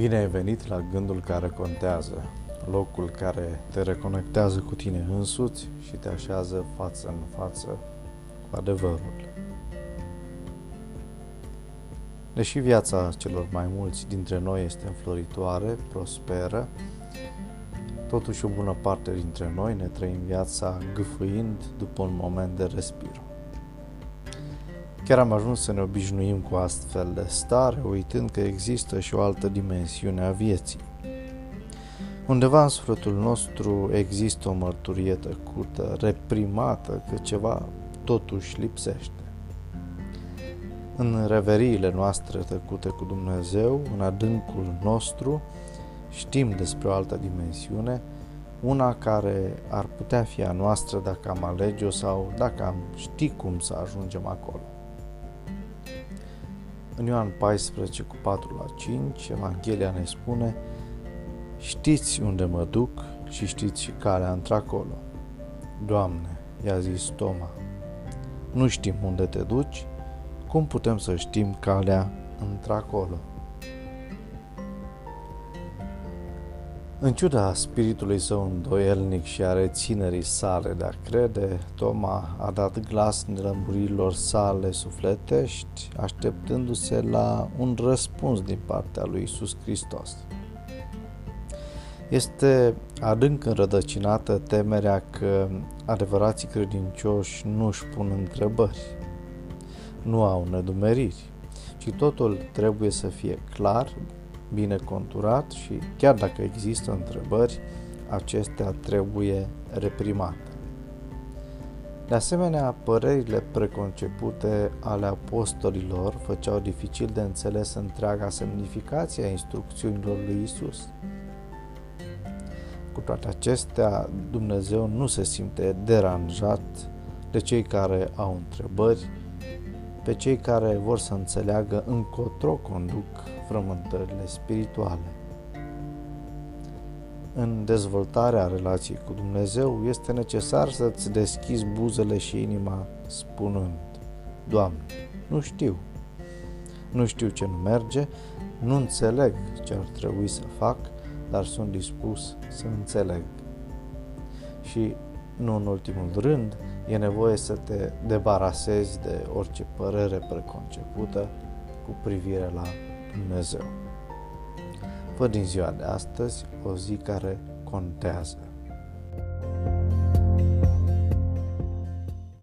Bine ai venit la gândul care contează, locul care te reconectează cu tine însuți și te așează față în față cu adevărul. Deși viața celor mai mulți dintre noi este înfloritoare, prosperă, totuși o bună parte dintre noi ne trăim viața gâfâind după un moment de respiro. Chiar am ajuns să ne obișnuim cu astfel de stare, uitând că există și o altă dimensiune a vieții. Undeva în sufletul nostru există o mărturie tăcută, reprimată, că ceva totuși lipsește. În reveriile noastre tăcute cu Dumnezeu, în adâncul nostru, știm despre o altă dimensiune, una care ar putea fi a noastră dacă am alege-o sau dacă am ști cum să ajungem acolo. În Ioan 14 cu 4 la 5, Evanghelia ne spune Știți unde mă duc și știți și calea într-acolo. Doamne, i-a zis Toma, nu știm unde te duci, cum putem să știm calea într-acolo? În ciuda spiritului său îndoielnic și a reținerii sale de a crede, Toma a dat glas nelămuririlor sale sufletești, așteptându-se la un răspuns din partea lui Isus Hristos. Este adânc înrădăcinată temerea că adevărații credincioși nu își pun întrebări, nu au nedumeriri, ci totul trebuie să fie clar, bine conturat și chiar dacă există întrebări, acestea trebuie reprimate. De asemenea, părerile preconcepute ale apostolilor făceau dificil de înțeles întreaga semnificație a instrucțiunilor lui Isus. Cu toate acestea, Dumnezeu nu se simte deranjat de cei care au întrebări, pe cei care vor să înțeleagă încotro conduc frământările spirituale. În dezvoltarea relației cu Dumnezeu este necesar să-ți deschizi buzele și inima spunând Doamne, nu știu, nu știu ce nu merge, nu înțeleg ce ar trebui să fac, dar sunt dispus să înțeleg. Și, nu în ultimul rând, e nevoie să te debarasezi de orice părere preconcepută cu privire la Dumnezeu. Fă din ziua de astăzi o zi care contează.